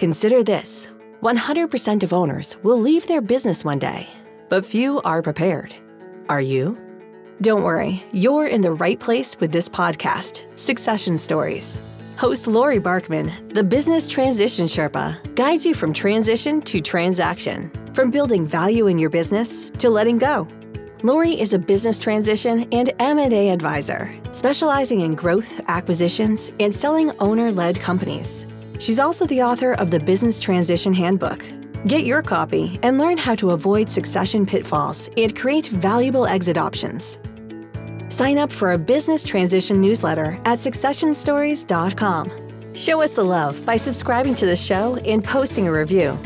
Consider this 100% of owners will leave their business one day, but few are prepared. Are you? Don't worry, you're in the right place with this podcast, Succession Stories. Host Laurie Barkman, the business transition Sherpa, guides you from transition to transaction, from building value in your business to letting go. Laurie is a business transition and M&A advisor, specializing in growth, acquisitions, and selling owner-led companies. She's also the author of the Business Transition Handbook. Get your copy and learn how to avoid succession pitfalls and create valuable exit options. Sign up for a business transition newsletter at successionstories.com. Show us the love by subscribing to the show and posting a review.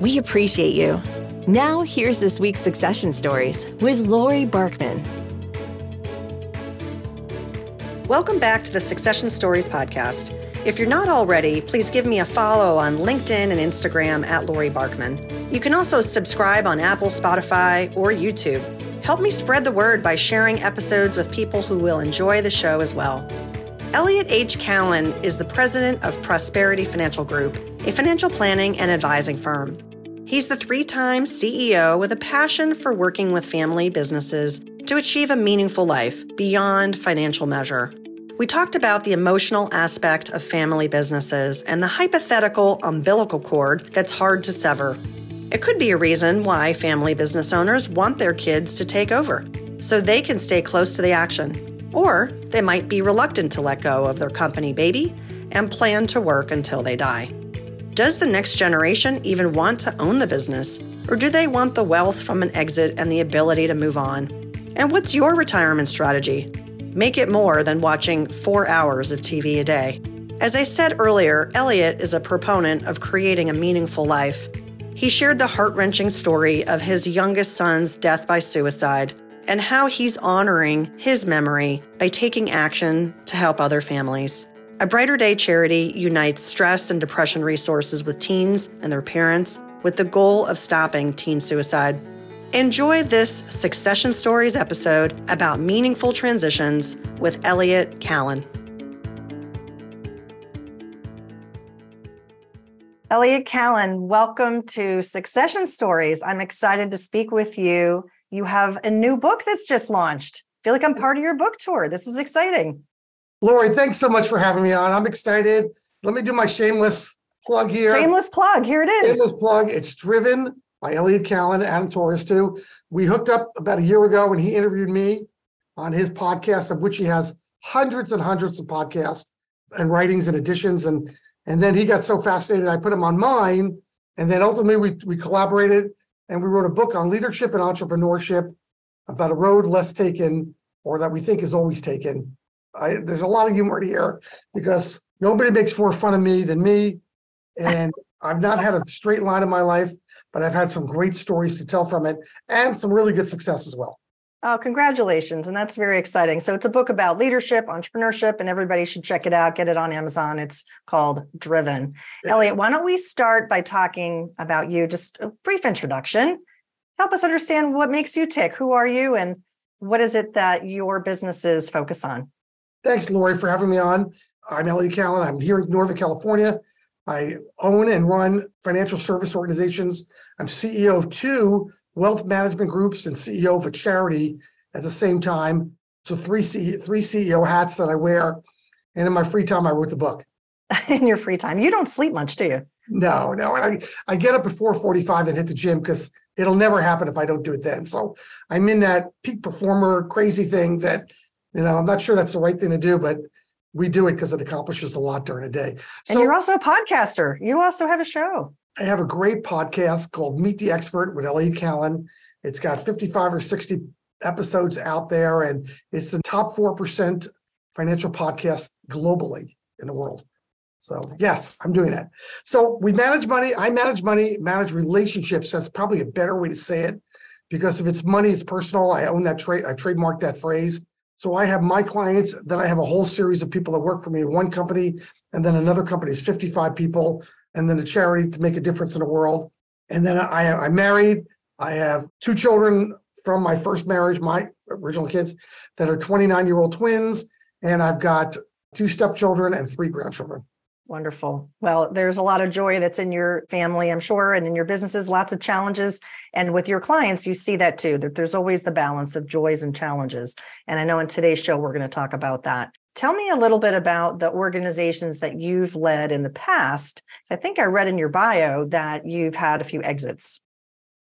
We appreciate you. Now, here's this week's Succession Stories with Laurie Barkman. Welcome back to the Succession Stories podcast. If you're not already, please give me a follow on LinkedIn and Instagram at Laurie Barkman. You can also subscribe on Apple, Spotify, or YouTube. Help me spread the word by sharing episodes with people who will enjoy the show as well. Elliot H. Kallen is the president of Prosperity Financial Group, a financial planning and advising firm. He's the three time CEO with a passion for working with family businesses to achieve a meaningful life beyond financial measure. We talked about the emotional aspect of family businesses and the hypothetical umbilical cord that's hard to sever. It could be a reason why family business owners want their kids to take over, so they can stay close to the action. Or they might be reluctant to let go of their company baby and plan to work until they die. Does the next generation even want to own the business, or do they want the wealth from an exit and the ability to move on? And what's your retirement strategy? Make it more than watching four hours of TV a day. As I said earlier, Elliot is a proponent of creating a meaningful life. He shared the heart wrenching story of his youngest son's death by suicide and how he's honoring his memory by taking action to help other families. A Brighter Day charity unites stress and depression resources with teens and their parents with the goal of stopping teen suicide. Enjoy this Succession Stories episode about meaningful transitions with Elliot Kallen. Elliot Kallen, welcome to Succession Stories. I'm excited to speak with you. You have a new book that's just launched. I feel like I'm part of your book tour. This is exciting. Laurie, thanks so much for having me on. I'm excited. Let me do my shameless plug here. Shameless plug. Here it is. Shameless plug. It's driven by Elliot Kallen, Adam Torres too. We hooked up about a year ago when he interviewed me on his podcast, of which he has hundreds and hundreds of podcasts and writings and editions. And and then he got so fascinated, I put him on mine. And then ultimately we we collaborated and we wrote a book on leadership and entrepreneurship about a road less taken or that we think is always taken. I, there's a lot of humor here because nobody makes more fun of me than me. And I've not had a straight line in my life, but I've had some great stories to tell from it and some really good success as well. Oh, congratulations. And that's very exciting. So it's a book about leadership, entrepreneurship, and everybody should check it out. Get it on Amazon. It's called Driven. Yeah. Elliot, why don't we start by talking about you? Just a brief introduction. Help us understand what makes you tick. Who are you and what is it that your businesses focus on? Thanks, Laurie, for having me on. I'm Elliot Kallen. I'm here in Northern California. I own and run financial service organizations. I'm CEO of two wealth management groups and CEO of a charity at the same time. So three C, three CEO hats that I wear. And in my free time, I wrote the book. in your free time, you don't sleep much, do you? No, no. I, I get up at 4:45 and hit the gym because it'll never happen if I don't do it then. So I'm in that peak performer crazy thing that, you know, I'm not sure that's the right thing to do, but we do it because it accomplishes a lot during a day. So, and you're also a podcaster. You also have a show. I have a great podcast called Meet the Expert with Elliot Kallen. It's got 55 or 60 episodes out there, and it's the top 4% financial podcast globally in the world. So, yes, I'm doing that. So, we manage money. I manage money, manage relationships. That's probably a better way to say it because if it's money, it's personal. I own that trade, I trademarked that phrase. So I have my clients, then I have a whole series of people that work for me in one company, and then another company is 55 people, and then a charity to make a difference in the world. And then I, I'm married. I have two children from my first marriage, my original kids that are 29 year old twins, and I've got two stepchildren and three grandchildren. Wonderful. Well, there's a lot of joy that's in your family, I'm sure, and in your businesses, lots of challenges. And with your clients, you see that too, that there's always the balance of joys and challenges. And I know in today's show, we're going to talk about that. Tell me a little bit about the organizations that you've led in the past. I think I read in your bio that you've had a few exits.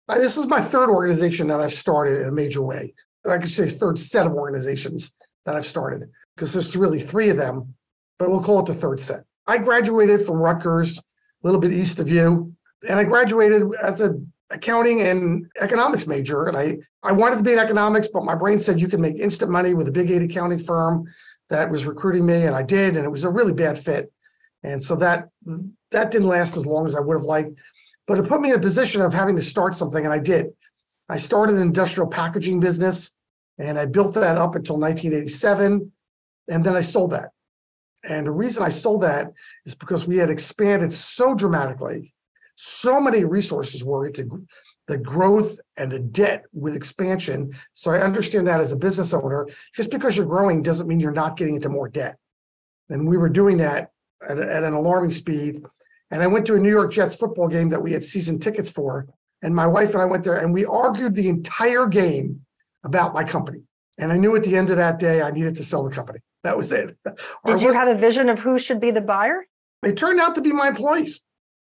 Uh, this is my third organization that I've started in a major way. I could say third set of organizations that I've started because there's really three of them, but we'll call it the third set. I graduated from Rutgers, a little bit east of you, and I graduated as an accounting and economics major. And I, I wanted to be in economics, but my brain said you can make instant money with a big eight accounting firm that was recruiting me, and I did, and it was a really bad fit. And so that that didn't last as long as I would have liked, but it put me in a position of having to start something, and I did. I started an industrial packaging business, and I built that up until 1987, and then I sold that. And the reason I sold that is because we had expanded so dramatically. So many resources were into the growth and the debt with expansion. So I understand that as a business owner, just because you're growing doesn't mean you're not getting into more debt. And we were doing that at, at an alarming speed. And I went to a New York Jets football game that we had season tickets for. And my wife and I went there and we argued the entire game about my company. And I knew at the end of that day, I needed to sell the company. That was it. Did you have a vision of who should be the buyer? It turned out to be my employees,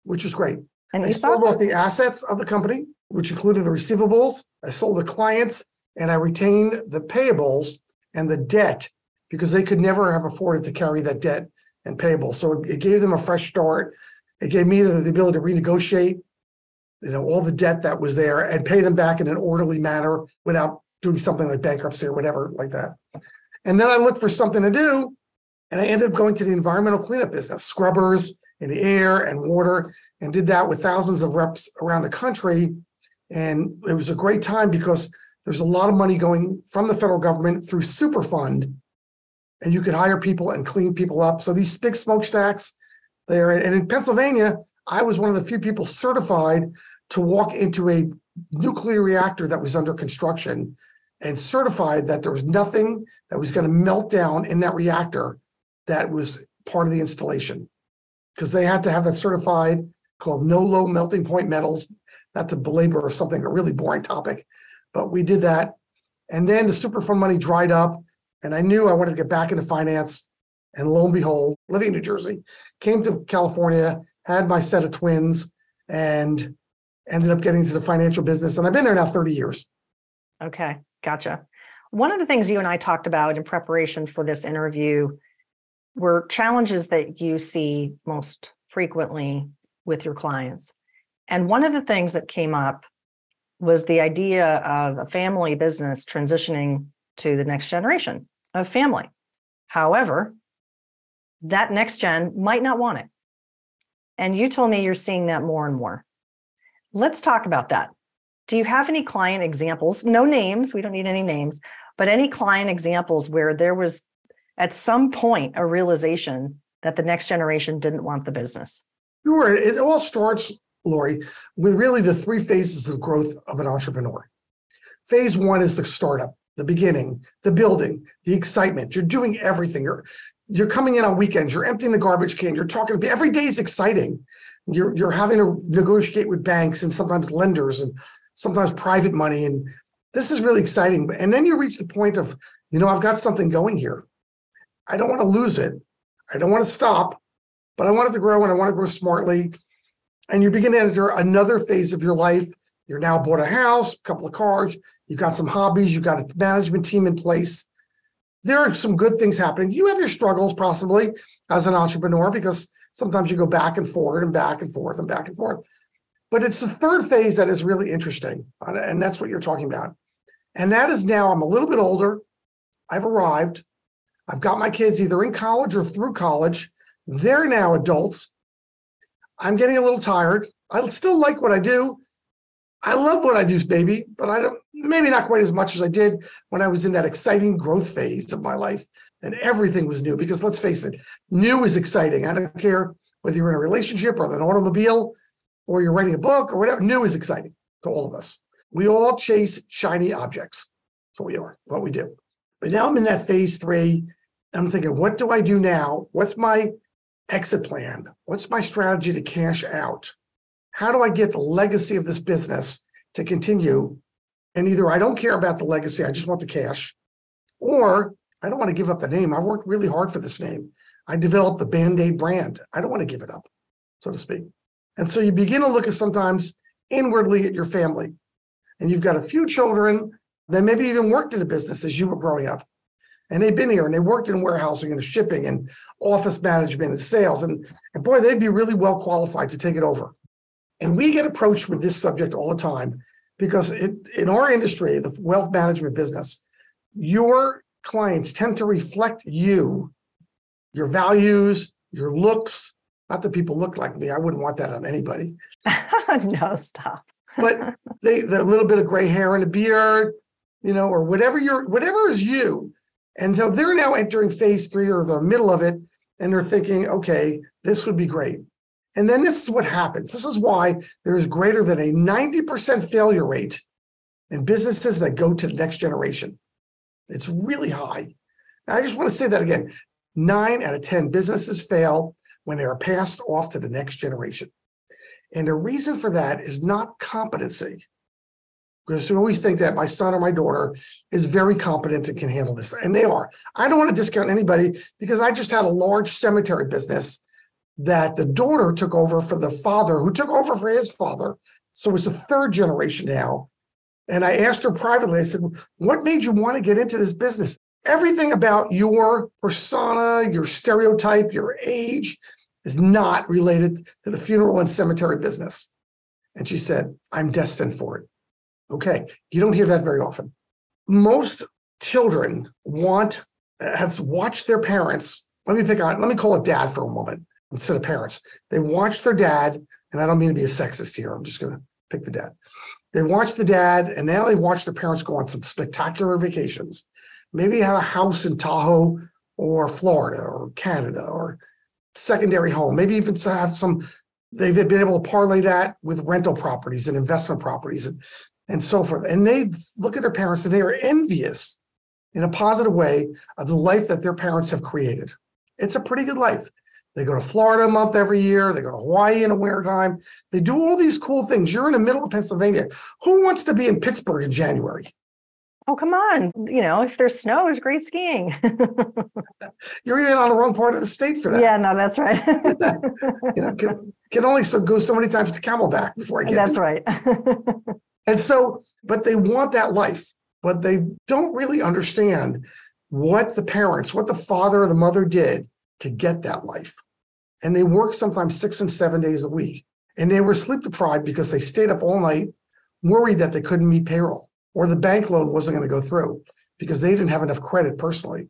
which was great. And I you sold both the assets of the company, which included the receivables. I sold the clients and I retained the payables and the debt because they could never have afforded to carry that debt and payables. So it gave them a fresh start. It gave me the, the ability to renegotiate, you know, all the debt that was there and pay them back in an orderly manner without doing something like bankruptcy or whatever like that. And then I looked for something to do, and I ended up going to the environmental cleanup business, scrubbers in the air and water, and did that with thousands of reps around the country. And it was a great time because there's a lot of money going from the federal government through Superfund, and you could hire people and clean people up. So these big smokestacks there, and in Pennsylvania, I was one of the few people certified to walk into a nuclear reactor that was under construction and certified that there was nothing that was going to melt down in that reactor that was part of the installation. Because they had to have that certified called no low melting point metals, not to belabor or something, a really boring topic. But we did that. And then the Superfund money dried up, and I knew I wanted to get back into finance. And lo and behold, living in New Jersey, came to California, had my set of twins, and ended up getting into the financial business. And I've been there now 30 years. Okay. Gotcha. One of the things you and I talked about in preparation for this interview were challenges that you see most frequently with your clients. And one of the things that came up was the idea of a family business transitioning to the next generation of family. However, that next gen might not want it. And you told me you're seeing that more and more. Let's talk about that. Do you have any client examples? No names, we don't need any names, but any client examples where there was at some point a realization that the next generation didn't want the business? Sure. It all starts, Laurie, with really the three phases of growth of an entrepreneur. Phase one is the startup, the beginning, the building, the excitement. You're doing everything. You're you're coming in on weekends, you're emptying the garbage can, you're talking every day is exciting. You're you're having to negotiate with banks and sometimes lenders and sometimes private money. And this is really exciting. And then you reach the point of, you know, I've got something going here. I don't want to lose it. I don't want to stop, but I want it to grow and I want to grow smartly. And you begin to enter another phase of your life. You're now bought a house, a couple of cars, you've got some hobbies, you've got a management team in place. There are some good things happening. You have your struggles possibly as an entrepreneur because sometimes you go back and forward and back and forth and back and forth. But it's the third phase that is really interesting. Uh, and that's what you're talking about. And that is now I'm a little bit older. I've arrived. I've got my kids either in college or through college. They're now adults. I'm getting a little tired. I still like what I do. I love what I do, baby, but I don't maybe not quite as much as I did when I was in that exciting growth phase of my life and everything was new because let's face it, new is exciting. I don't care whether you're in a relationship or an automobile or you're writing a book or whatever, new is exciting to all of us. We all chase shiny objects. That's what we are, what we do. But now I'm in that phase three. I'm thinking, what do I do now? What's my exit plan? What's my strategy to cash out? How do I get the legacy of this business to continue? And either I don't care about the legacy, I just want the cash, or I don't want to give up the name. I've worked really hard for this name. I developed the Band Aid brand. I don't want to give it up, so to speak. And so you begin to look at sometimes inwardly at your family. And you've got a few children that maybe even worked in a business as you were growing up. And they've been here and they worked in warehousing and shipping and office management and sales. And, and boy, they'd be really well qualified to take it over. And we get approached with this subject all the time because it, in our industry, the wealth management business, your clients tend to reflect you, your values, your looks. Not that people look like me. I wouldn't want that on anybody. no, stop. but they the little bit of gray hair and a beard, you know, or whatever you're whatever is you. And so they're now entering phase three or the middle of it, and they're thinking, okay, this would be great. And then this is what happens. This is why there is greater than a 90% failure rate in businesses that go to the next generation. It's really high. Now, I just want to say that again. Nine out of 10 businesses fail when they are passed off to the next generation. And the reason for that is not competency. Because we always think that my son or my daughter is very competent and can handle this. And they are. I don't want to discount anybody because I just had a large cemetery business that the daughter took over for the father who took over for his father. So it's the third generation now. And I asked her privately, I said, What made you want to get into this business? Everything about your persona, your stereotype, your age is not related to the funeral and cemetery business. And she said, I'm destined for it. Okay, you don't hear that very often. Most children want, have watched their parents. Let me pick on, let me call it dad for a moment instead of parents. They watch their dad, and I don't mean to be a sexist here. I'm just going to pick the dad. They watch the dad, and now they've watched their parents go on some spectacular vacations. Maybe have a house in Tahoe or Florida or Canada or secondary home, maybe even have some, they've been able to parlay that with rental properties and investment properties and, and so forth. And they look at their parents and they are envious in a positive way of the life that their parents have created. It's a pretty good life. They go to Florida a month every year. They go to Hawaii in the wintertime. They do all these cool things. You're in the middle of Pennsylvania. Who wants to be in Pittsburgh in January? Oh, come on. You know, if there's snow, there's great skiing. You're even on the wrong part of the state for that. yeah, no, that's right. you know, can, can only so go so many times to Camelback before I get that's right. And so, but they want that life, but they don't really understand what the parents, what the father or the mother did to get that life. And they work sometimes six and seven days a week. And they were sleep deprived because they stayed up all night, worried that they couldn't meet payroll or the bank loan wasn't going to go through because they didn't have enough credit personally,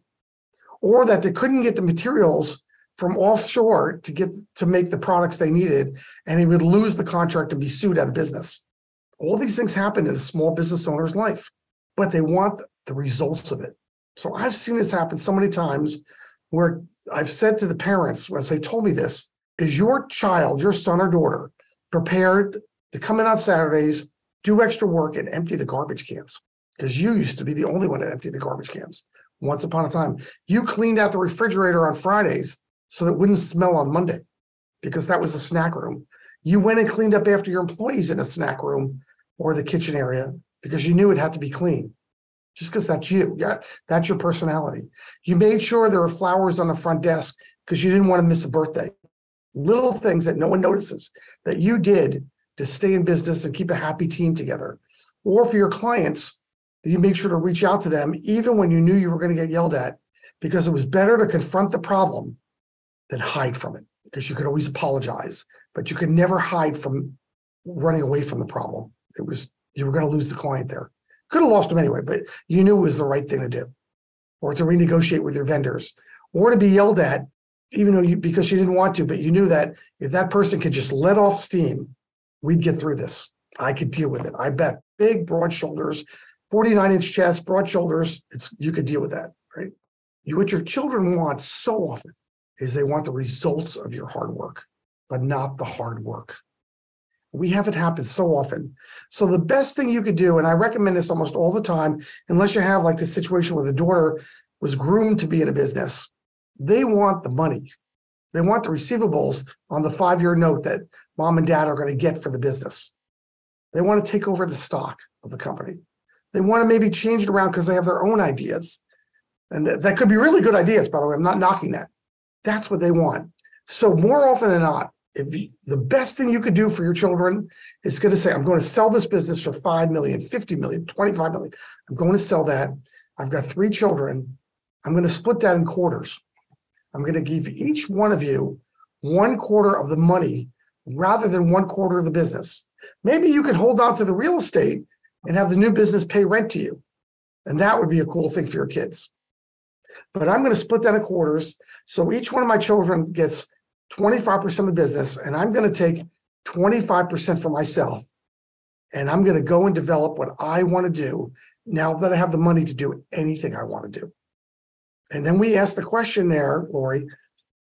or that they couldn't get the materials from offshore to get to make the products they needed, and they would lose the contract and be sued out of business. All these things happen in a small business owner's life, but they want the results of it. So I've seen this happen so many times where I've said to the parents, once they told me this, is your child, your son or daughter, prepared to come in on Saturdays, do extra work, and empty the garbage cans? Because you used to be the only one to empty the garbage cans once upon a time. You cleaned out the refrigerator on Fridays so that it wouldn't smell on Monday because that was the snack room. You went and cleaned up after your employees in a snack room or the kitchen area because you knew it had to be clean. Just because that's you. Yeah, that's your personality. You made sure there were flowers on the front desk because you didn't want to miss a birthday. Little things that no one notices that you did to stay in business and keep a happy team together. Or for your clients, that you make sure to reach out to them even when you knew you were going to get yelled at, because it was better to confront the problem than hide from it. Because you could always apologize, but you could never hide from running away from the problem. It was you were going to lose the client there. Could have lost them anyway, but you knew it was the right thing to do, or to renegotiate with your vendors, or to be yelled at, even though you because you didn't want to, but you knew that if that person could just let off steam, we'd get through this. I could deal with it. I bet big, broad shoulders, 49 inch chest, broad shoulders. It's you could deal with that, right? You what your children want so often is they want the results of your hard work, but not the hard work. We have it happen so often. So the best thing you could do, and I recommend this almost all the time, unless you have like the situation where the daughter was groomed to be in a business, they want the money. They want the receivables on the five year note that mom and dad are going to get for the business. They want to take over the stock of the company. They want to maybe change it around because they have their own ideas. And that, that could be really good ideas, by the way. I'm not knocking that. That's what they want. So, more often than not, if you, the best thing you could do for your children is going to say, I'm going to sell this business for 5 million, 50 million, 25 million. I'm going to sell that. I've got three children. I'm going to split that in quarters. I'm going to give each one of you one quarter of the money rather than one quarter of the business. Maybe you could hold on to the real estate and have the new business pay rent to you. And that would be a cool thing for your kids. But I'm going to split that in quarters. So each one of my children gets 25% of the business, and I'm going to take 25% for myself. And I'm going to go and develop what I want to do now that I have the money to do anything I want to do. And then we asked the question there, Laurie,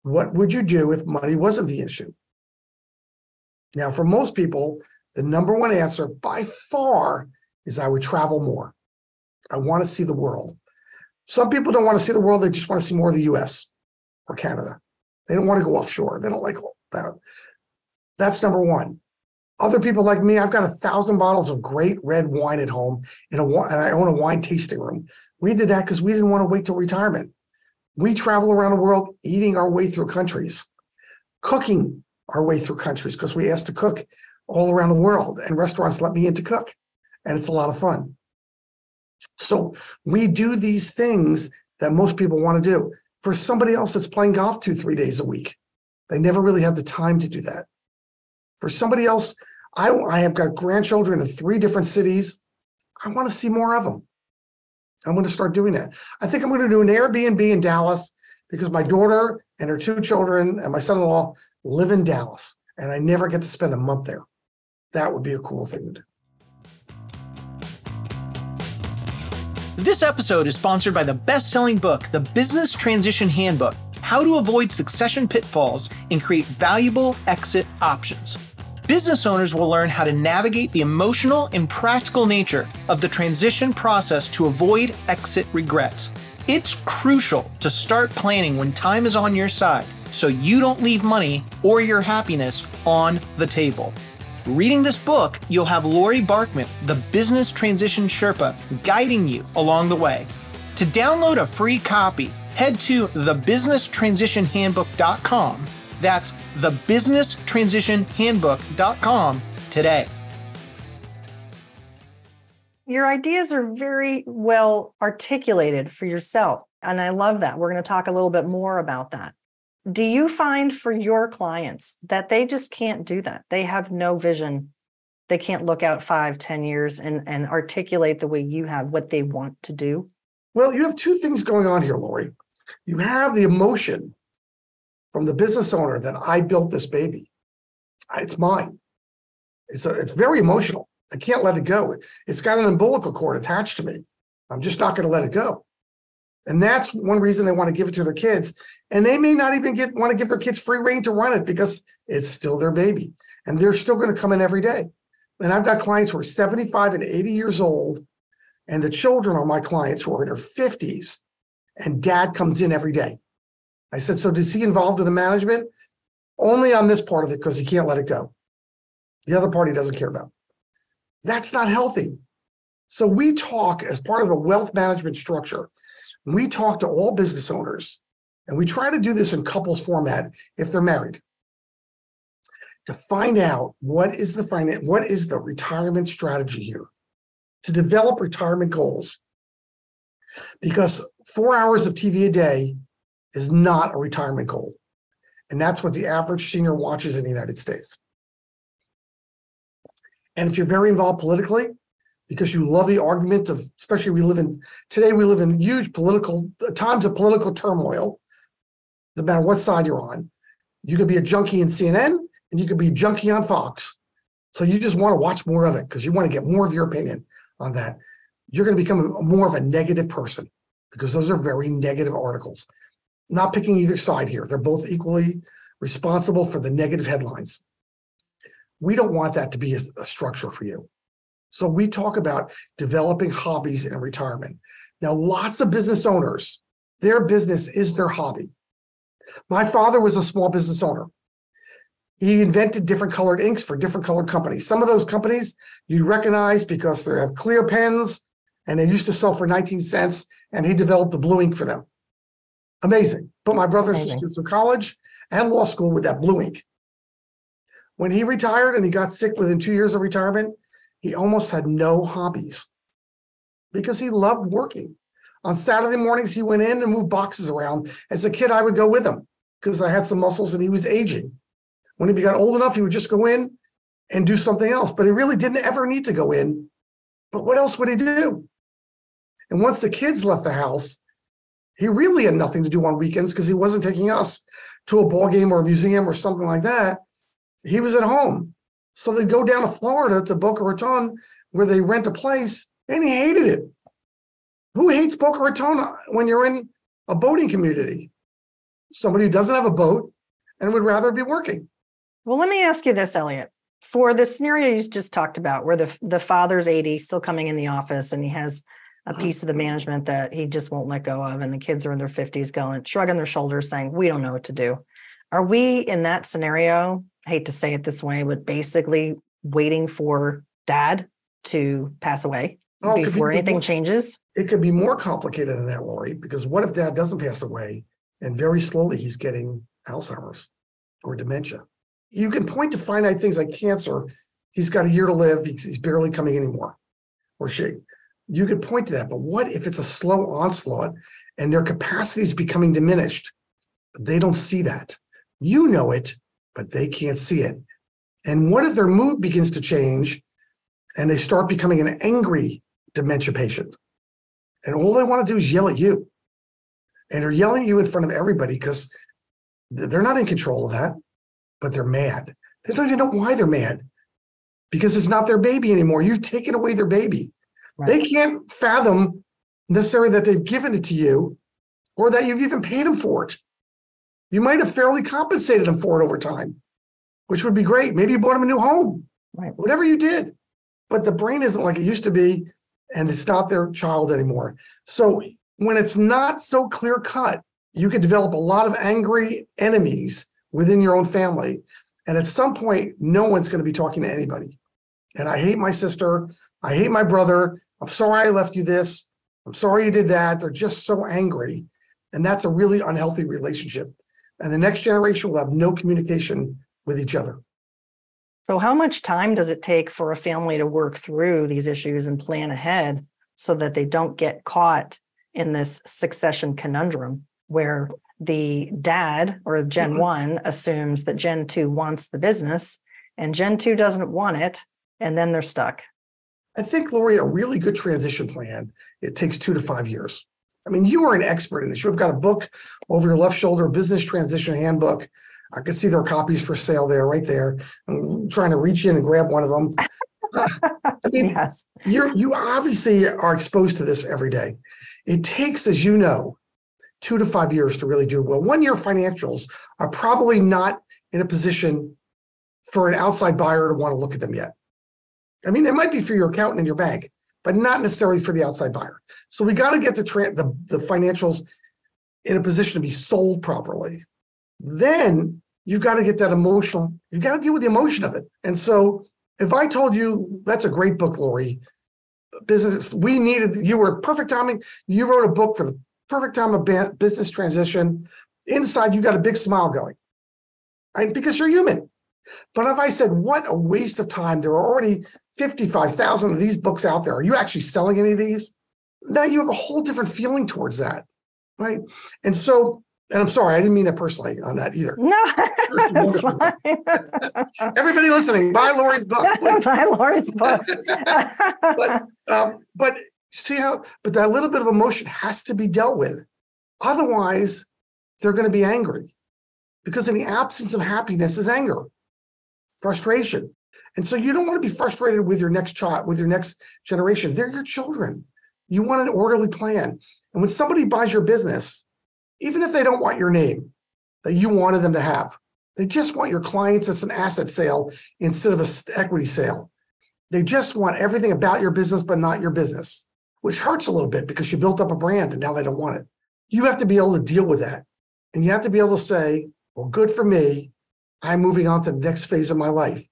what would you do if money wasn't the issue? Now, for most people, the number one answer by far is I would travel more. I want to see the world. Some people don't want to see the world, they just want to see more of the US or Canada. They don't want to go offshore. They don't like that. That's number one. Other people like me, I've got a thousand bottles of great red wine at home, in a, and I own a wine tasting room. We did that because we didn't want to wait till retirement. We travel around the world eating our way through countries, cooking our way through countries because we asked to cook all around the world, and restaurants let me in to cook, and it's a lot of fun. So we do these things that most people want to do. For somebody else that's playing golf two, three days a week, they never really have the time to do that. For somebody else, I, I have got grandchildren in three different cities. I want to see more of them. I'm going to start doing that. I think I'm going to do an Airbnb in Dallas because my daughter and her two children and my son in law live in Dallas, and I never get to spend a month there. That would be a cool thing to do. This episode is sponsored by the best selling book, The Business Transition Handbook How to Avoid Succession Pitfalls and Create Valuable Exit Options. Business owners will learn how to navigate the emotional and practical nature of the transition process to avoid exit regrets. It's crucial to start planning when time is on your side so you don't leave money or your happiness on the table. Reading this book, you'll have Laurie Barkman, the business transition Sherpa, guiding you along the way. To download a free copy, head to thebusinesstransitionhandbook.com. That's thebusinesstransitionhandbook.com today. Your ideas are very well articulated for yourself. And I love that. We're going to talk a little bit more about that do you find for your clients that they just can't do that they have no vision they can't look out five ten years and and articulate the way you have what they want to do well you have two things going on here laurie you have the emotion from the business owner that i built this baby it's mine it's a, it's very emotional i can't let it go it's got an umbilical cord attached to me i'm just not going to let it go and that's one reason they want to give it to their kids. And they may not even get want to give their kids free reign to run it because it's still their baby. And they're still going to come in every day. And I've got clients who are 75 and 80 years old, and the children are my clients who are in their 50s, and dad comes in every day. I said, So is he involved in the management? Only on this part of it because he can't let it go. The other part he doesn't care about. That's not healthy. So we talk as part of a wealth management structure we talk to all business owners, and we try to do this in couples format if they're married, to find out what is the finance, what is the retirement strategy here, to develop retirement goals. Because four hours of TV a day is not a retirement goal. And that's what the average senior watches in the United States. And if you're very involved politically, because you love the argument of, especially we live in today, we live in huge political times of political turmoil, no matter what side you're on. You could be a junkie in CNN and you could be a junkie on Fox. So you just want to watch more of it because you want to get more of your opinion on that. You're going to become more of a negative person because those are very negative articles. Not picking either side here. They're both equally responsible for the negative headlines. We don't want that to be a, a structure for you. So we talk about developing hobbies in retirement. Now, lots of business owners, their business is their hobby. My father was a small business owner. He invented different colored inks for different colored companies. Some of those companies you recognize because they have clear pens and they used to sell for 19 cents, and he developed the blue ink for them. Amazing. Put my brother and sister through college and law school with that blue ink. When he retired and he got sick within two years of retirement, he almost had no hobbies because he loved working. On Saturday mornings, he went in and moved boxes around. As a kid, I would go with him because I had some muscles and he was aging. When he got old enough, he would just go in and do something else, but he really didn't ever need to go in. But what else would he do? And once the kids left the house, he really had nothing to do on weekends because he wasn't taking us to a ball game or a museum or something like that. He was at home. So they'd go down to Florida to Boca Raton where they rent a place and he hated it. Who hates Boca Raton when you're in a boating community? Somebody who doesn't have a boat and would rather be working. Well, let me ask you this, Elliot. For the scenario you just talked about, where the the father's 80, still coming in the office, and he has a piece of the management that he just won't let go of, and the kids are in their 50s going, shrugging their shoulders, saying, We don't know what to do. Are we in that scenario? I hate to say it this way, but basically waiting for dad to pass away Oh, could be before anything more- changes? It could be more complicated than that, Laurie, because what if dad doesn't pass away and very slowly he's getting Alzheimer's or dementia? You can point to finite things like cancer. He's got a year to live. He's, he's barely coming anymore, or she. You could point to that. But what if it's a slow onslaught and their capacity is becoming diminished? They don't see that. You know it, but they can't see it. And what if their mood begins to change and they start becoming an angry dementia patient? And all they want to do is yell at you. And they're yelling at you in front of everybody because they're not in control of that, but they're mad. They don't even know why they're mad because it's not their baby anymore. You've taken away their baby. They can't fathom necessarily that they've given it to you or that you've even paid them for it. You might have fairly compensated them for it over time, which would be great. Maybe you bought them a new home, Right. whatever you did. But the brain isn't like it used to be, and it's not their child anymore. So when it's not so clear cut, you could develop a lot of angry enemies within your own family. And at some point, no one's going to be talking to anybody. And I hate my sister. I hate my brother. I'm sorry I left you this. I'm sorry you did that. They're just so angry. And that's a really unhealthy relationship. And the next generation will have no communication with each other. So, how much time does it take for a family to work through these issues and plan ahead so that they don't get caught in this succession conundrum where the dad or Gen Mhm. 1 assumes that Gen 2 wants the business and Gen 2 doesn't want it, and then they're stuck? I think, Laurie, a really good transition plan, it takes two to five years. I mean, you are an expert in this. You've got a book over your left shoulder, Business Transition Handbook. I can see there are copies for sale there, right there. I'm trying to reach in and grab one of them. I mean, Yes. you're you obviously are exposed to this every day. It takes, as you know, two to five years to really do well. One year financials are probably not in a position for an outside buyer to want to look at them yet. I mean, it might be for your accountant and your bank, but not necessarily for the outside buyer. So we got to get the tra- the the financials in a position to be sold properly. Then you've got to get that emotional. You've got to deal with the emotion of it. And so if I told you that's a great book, Laurie, business, we needed, you were perfect timing. You wrote a book for the perfect time of ba- business transition. Inside, you got a big smile going, right? Because you're human. But if I said, what a waste of time, there are already 55,000 of these books out there. Are you actually selling any of these? Now you have a whole different feeling towards that, right? And so, and I'm sorry, I didn't mean it personally on that either. No, that's fine. Everybody listening, buy Laurie's book. buy Laura's book. but um, but see how but that little bit of emotion has to be dealt with otherwise they're going to be angry because in the absence of happiness is anger frustration and so you don't want to be frustrated with your next child with your next generation they're your children you want an orderly plan and when somebody buys your business even if they don't want your name that you wanted them to have they just want your clients as an asset sale instead of an equity sale they just want everything about your business, but not your business, which hurts a little bit because you built up a brand and now they don't want it. You have to be able to deal with that. And you have to be able to say, well, good for me. I'm moving on to the next phase of my life,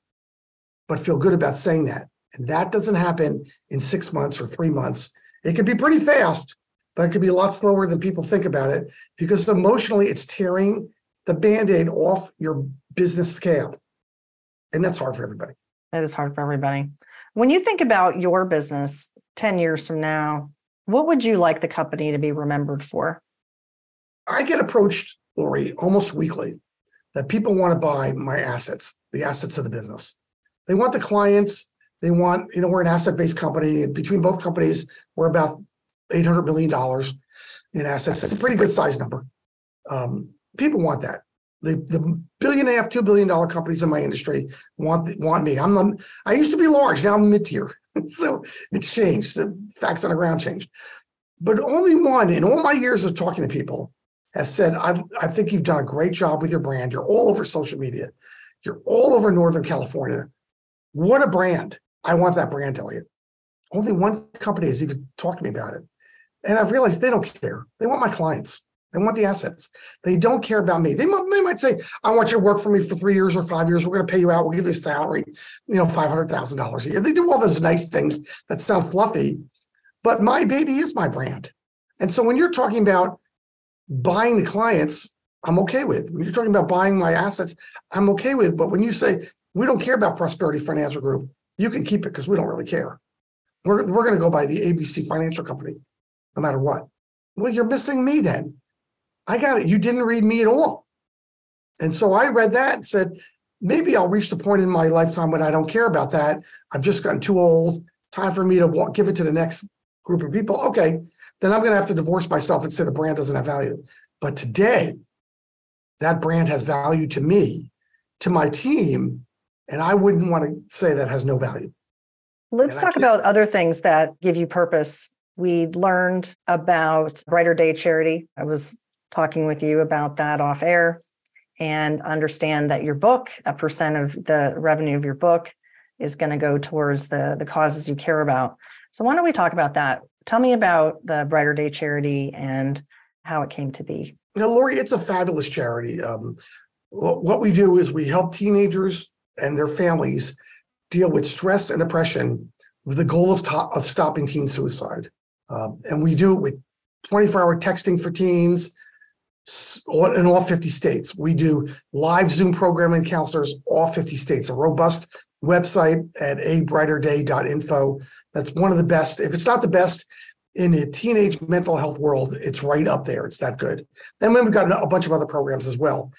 but feel good about saying that. And that doesn't happen in six months or three months. It can be pretty fast, but it could be a lot slower than people think about it because emotionally it's tearing the band aid off your business scale. And that's hard for everybody. It is hard for everybody. When you think about your business 10 years from now, what would you like the company to be remembered for? I get approached, Laurie, almost weekly that people want to buy my assets, the assets of the business. They want the clients, they want, you know, we're an asset-based company, and between both companies, we're about $800 million in assets. It's a pretty good size number. Um, people want that. The, the billion and a half, two billion dollar companies in my industry want want me. I'm the, I used to be large, now I'm mid tier. so it's changed. The facts on the ground changed. But only one in all my years of talking to people has said, I, I think you've done a great job with your brand. You're all over social media. You're all over Northern California. What a brand. I want that brand, Elliot. Only one company has even talked to me about it. And I've realized they don't care. They want my clients. They want the assets. They don't care about me. They they might say, I want you to work for me for three years or five years. We're going to pay you out. We'll give you a salary, you know, $500,000 a year. They do all those nice things that sound fluffy, but my baby is my brand. And so when you're talking about buying the clients, I'm okay with. When you're talking about buying my assets, I'm okay with. But when you say, we don't care about Prosperity Financial Group, you can keep it because we don't really care. We're, we're going to go by the ABC Financial Company, no matter what. Well, you're missing me then. I got it. You didn't read me at all. And so I read that and said, maybe I'll reach the point in my lifetime when I don't care about that. I've just gotten too old. Time for me to walk, give it to the next group of people. Okay, then I'm going to have to divorce myself and say the brand doesn't have value. But today, that brand has value to me, to my team, and I wouldn't want to say that has no value. Let's talk about other things that give you purpose. We learned about Brighter Day Charity. I was talking with you about that off air and understand that your book, a percent of the revenue of your book is going to go towards the, the causes you care about. So why don't we talk about that? Tell me about the Brighter Day charity and how it came to be. Now, Laurie, it's a fabulous charity. Um, what we do is we help teenagers and their families deal with stress and depression with the goal of, to- of stopping teen suicide. Um, and we do it with 24 hour texting for teens, in all 50 states. We do live Zoom programming counselors, all 50 states, a robust website at abrighterday.info. That's one of the best. If it's not the best in the teenage mental health world, it's right up there. It's that good. And then we've got a bunch of other programs as well.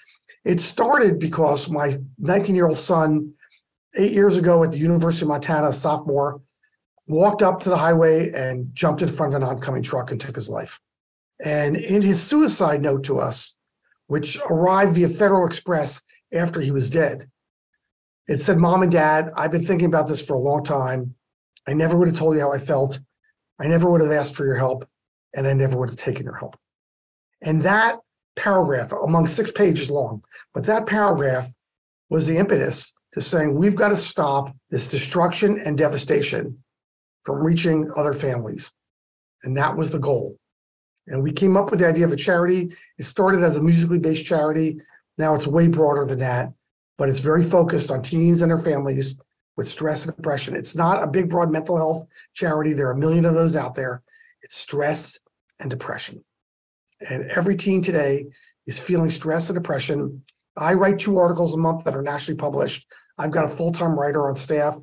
It started because my 19 year old son, eight years ago at the University of Montana, sophomore, walked up to the highway and jumped in front of an oncoming truck and took his life. And in his suicide note to us, which arrived via Federal Express after he was dead, it said, Mom and Dad, I've been thinking about this for a long time. I never would have told you how I felt. I never would have asked for your help, and I never would have taken your help. And that paragraph, among six pages long, but that paragraph was the impetus to saying we've got to stop this destruction and devastation from reaching other families. And that was the goal. And we came up with the idea of a charity. It started as a musically based charity. Now it's way broader than that, but it's very focused on teens and their families with stress and depression. It's not a big, broad mental health charity. There are a million of those out there. It's stress and depression. And every teen today is feeling stress and depression. I write two articles a month that are nationally published. I've got a full time writer on staff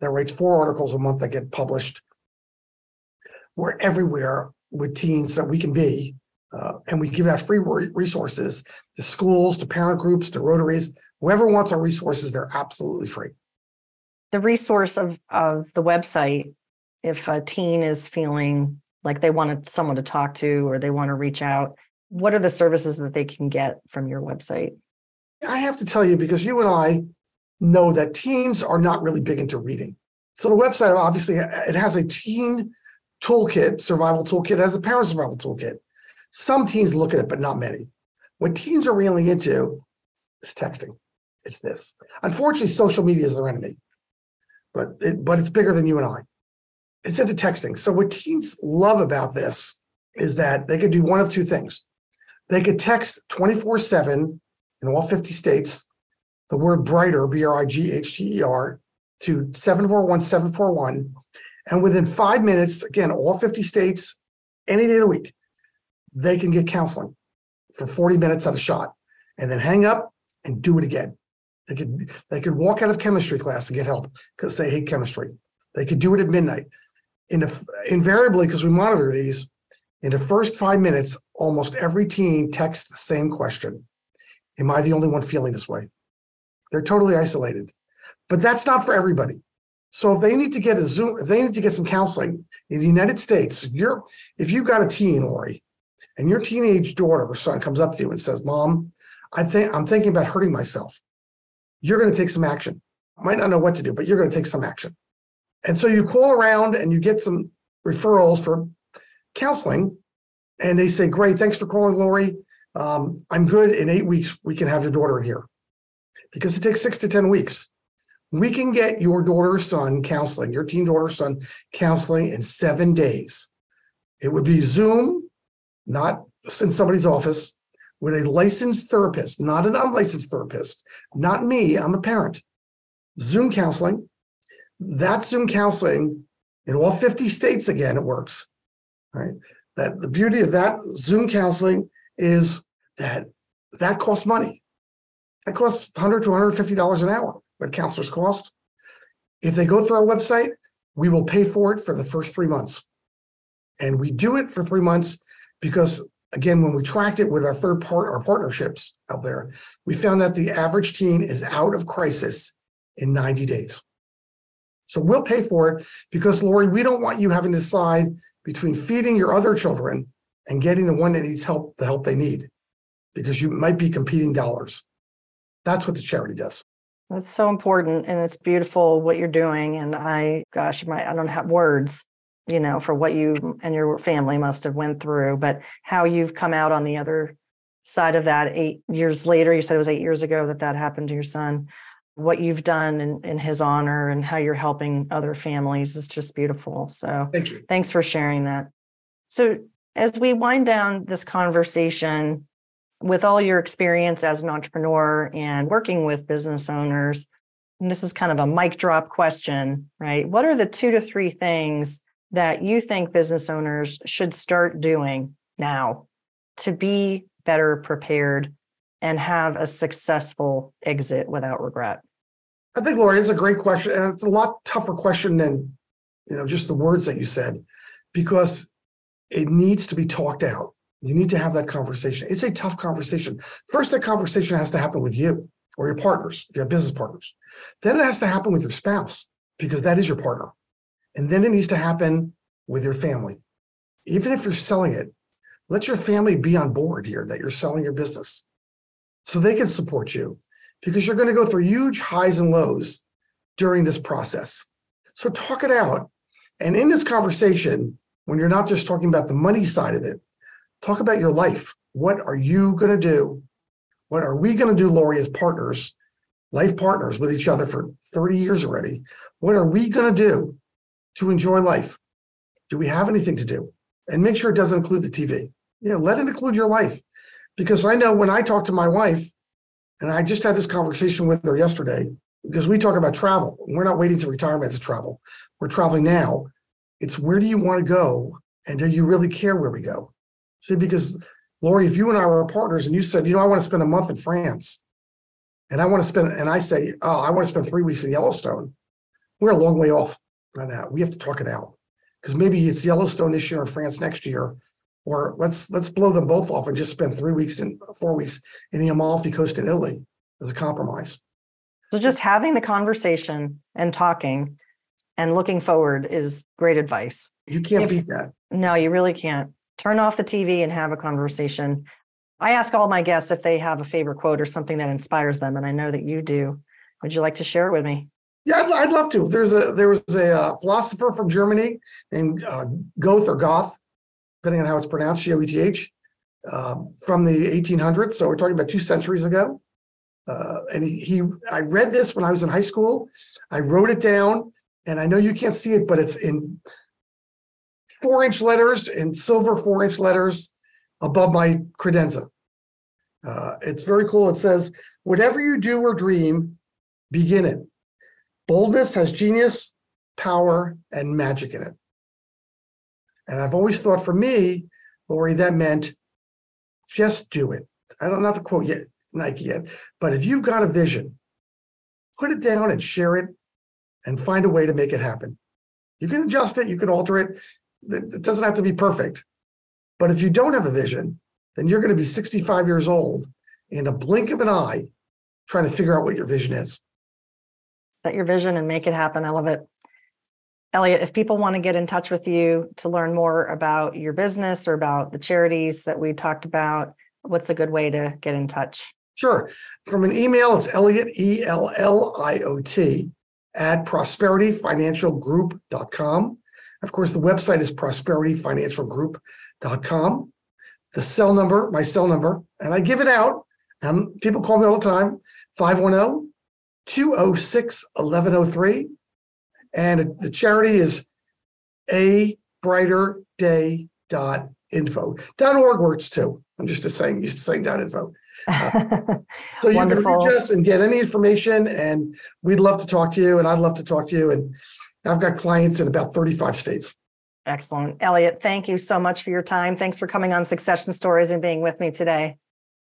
that writes four articles a month that get published. We're everywhere with teens that we can be. Uh, and we give out free resources to schools, to parent groups, to Rotaries. Whoever wants our resources, they're absolutely free. The resource of, of the website, if a teen is feeling like they want someone to talk to or they want to reach out, what are the services that they can get from your website? I have to tell you, because you and I know that teens are not really big into reading. So the website obviously it has a teen toolkit, survival toolkit, as a parent survival toolkit. Some teens look at it, but not many. What teens are really into is texting. It's this. Unfortunately, social media is their enemy, but it, but it's bigger than you and I. It's into texting. So what teens love about this is that they can do one of two things. They could text 24 7 in all 50 states the word brighter, B R I G H T E R, to 741 741. And within five minutes, again, all 50 states, any day of the week, they can get counseling for 40 minutes at a shot and then hang up and do it again. They could they could walk out of chemistry class and get help because they hate chemistry. They could do it at midnight. In the, invariably, because we monitor these, in the first five minutes, almost every teen texts the same question. Am I the only one feeling this way? They're totally isolated. But that's not for everybody. So if they need to get a Zoom, if they need to get some counseling in the United States, you're if you've got a teen, Laurie, and your teenage daughter or son comes up to you and says, Mom, I think I'm thinking about hurting myself, you're going to take some action. Might not know what to do, but you're going to take some action. And so you call around and you get some referrals for counseling, and they say, Great, thanks for calling, Laurie. Um, I'm good. In eight weeks, we can have your daughter in here because it takes six to 10 weeks. We can get your daughter son counseling, your teen daughter son counseling in seven days. It would be Zoom, not in somebody's office, with a licensed therapist, not an unlicensed therapist, not me, I'm a parent. Zoom counseling. That Zoom counseling in all 50 states again, it works. Right. That the beauty of that Zoom counseling is that that costs money. That costs 100 to 150 dollars an hour. What counselors cost. If they go through our website, we will pay for it for the first three months, and we do it for three months because again, when we tracked it with our third part, our partnerships out there, we found that the average teen is out of crisis in 90 days. So we'll pay for it because Laurie, we don't want you having to decide between feeding your other children and getting the one that needs help, the help they need, because you might be competing dollars. That's what the charity does. That's so important. And it's beautiful what you're doing. And I, gosh, my, I don't have words, you know, for what you and your family must have went through, but how you've come out on the other side of that eight years later. You said it was eight years ago that that happened to your son. What you've done in, in his honor and how you're helping other families is just beautiful. So Thank you. thanks for sharing that. So as we wind down this conversation, with all your experience as an entrepreneur and working with business owners, and this is kind of a mic drop question, right? What are the two to three things that you think business owners should start doing now to be better prepared and have a successful exit without regret? I think, Laurie, it's a great question. And it's a lot tougher question than, you know, just the words that you said, because it needs to be talked out. You need to have that conversation. It's a tough conversation. First, that conversation has to happen with you or your partners, your business partners. Then it has to happen with your spouse because that is your partner. And then it needs to happen with your family. Even if you're selling it, let your family be on board here that you're selling your business so they can support you because you're going to go through huge highs and lows during this process. So talk it out. And in this conversation, when you're not just talking about the money side of it, talk about your life. What are you going to do? What are we going to do, Laurie, as partners, life partners with each other for 30 years already? What are we going to do to enjoy life? Do we have anything to do? And make sure it doesn't include the TV. Yeah, let it include your life. Because I know when I talk to my wife, and I just had this conversation with her yesterday, because we talk about travel. We're not waiting to retirement to travel. We're traveling now. It's where do you want to go? And do you really care where we go? See, because Laurie, if you and I were partners and you said, you know, I want to spend a month in France and I want to spend, and I say, oh, I want to spend three weeks in Yellowstone, we're a long way off on that. We have to talk it out because maybe it's Yellowstone this year or France next year, or let's let's blow them both off and just spend three weeks and four weeks in the Amalfi Coast in Italy as a compromise. So just having the conversation and talking and looking forward is great advice. You can't If- beat that. No, you really can't. Turn off the TV and have a conversation. I ask all my guests if they have a favorite quote or something that inspires them, and I know that you do. Would you like to share it with me? Yeah, I'd, I'd love to. There's a there was a uh, philosopher from Germany named uh, Goethe or Goth, depending on how it's pronounced, G O E T H, uh, from the 1800s. So we're talking about two centuries ago. Uh, and he, he, I read this when I was in high school. I wrote it down, and I know you can't see it, but it's in four inch letters in silver four inch letters above my credenza. Uh, it's very cool. It says, whatever you do or dream, begin it. Boldness has genius, power, and magic in it. And I've always thought for me, Laurie, that meant just do it. I don't not to quote yet Nike yet, but if you've got a vision, put it down and share it and find a way to make it happen. You can adjust it, you can alter it. It doesn't have to be perfect. But if you don't have a vision, then you're going to be 65 years old in a blink of an eye trying to figure out what your vision is. Set your vision and make it happen. I love it. Elliot, if people want to get in touch with you to learn more about your business or about the charities that we talked about, what's a good way to get in touch? Sure. From an email, it's Elliot, E L L I O T, at prosperityfinancialgroup.com. Of course, the website is prosperityfinancialgroup.com. The cell number, my cell number, and I give it out. And people call me all the time 510 206 1103. And the charity is a brighter day dot info. Dot org works too. I'm just saying, used to saying dot info. Uh, so you can reach us and get any information, and we'd love to talk to you, and I'd love to talk to you. And I've got clients in about 35 states. Excellent. Elliot, thank you so much for your time. Thanks for coming on Succession Stories and being with me today.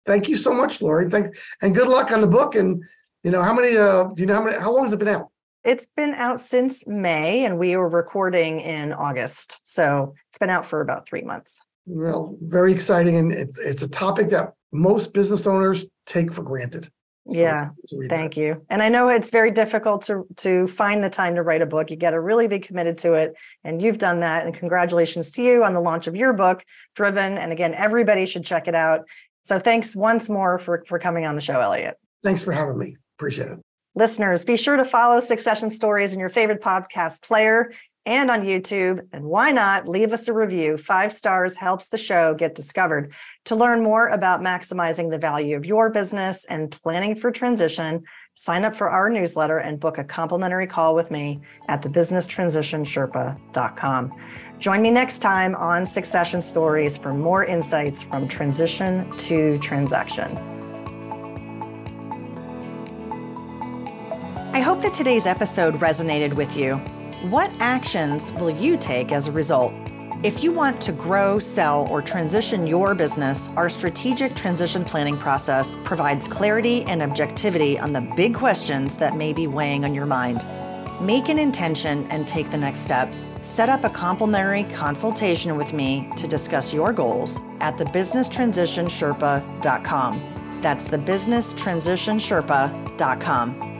Thank you so much, Laurie. Thank and good luck on the book. And you know how many? Uh, do you know how many? How long has it been out? It's been out since May and we were recording in August. So it's been out for about three months. Well, very exciting, and it's it's a topic that most business owners take for granted. So Yeah, it's- to read Thank that. you. And I know it's very difficult to to find the time to write a book. You got to really be committed to it. And you've done that. And congratulations to you on the launch of your book, Driven. And again, everybody should check it out. So thanks once more for, for coming on the show, Elliot. Thanks for having me. Appreciate it. Listeners, be sure to follow Succession Stories in your favorite podcast player and on YouTube. And why not leave us a review? Five stars helps the show get discovered. To learn more about maximizing the value of your business and planning for transition, sign up for our newsletter and book a complimentary call with me at thebusinesstransitionsherpa.com. Join me next time on Succession Stories for more insights from transition to transaction. I hope that today's episode resonated with you. What actions will you take as a result? If you want to grow, sell, or transition your business, our strategic transition planning process provides clarity and objectivity on the big questions that may be weighing on your mind. Make an intention and take the next step. Set up a complimentary consultation with me to discuss your goals at thebusinesstransitionsherpa.com. That's thebusinesstransitionsherpa.com.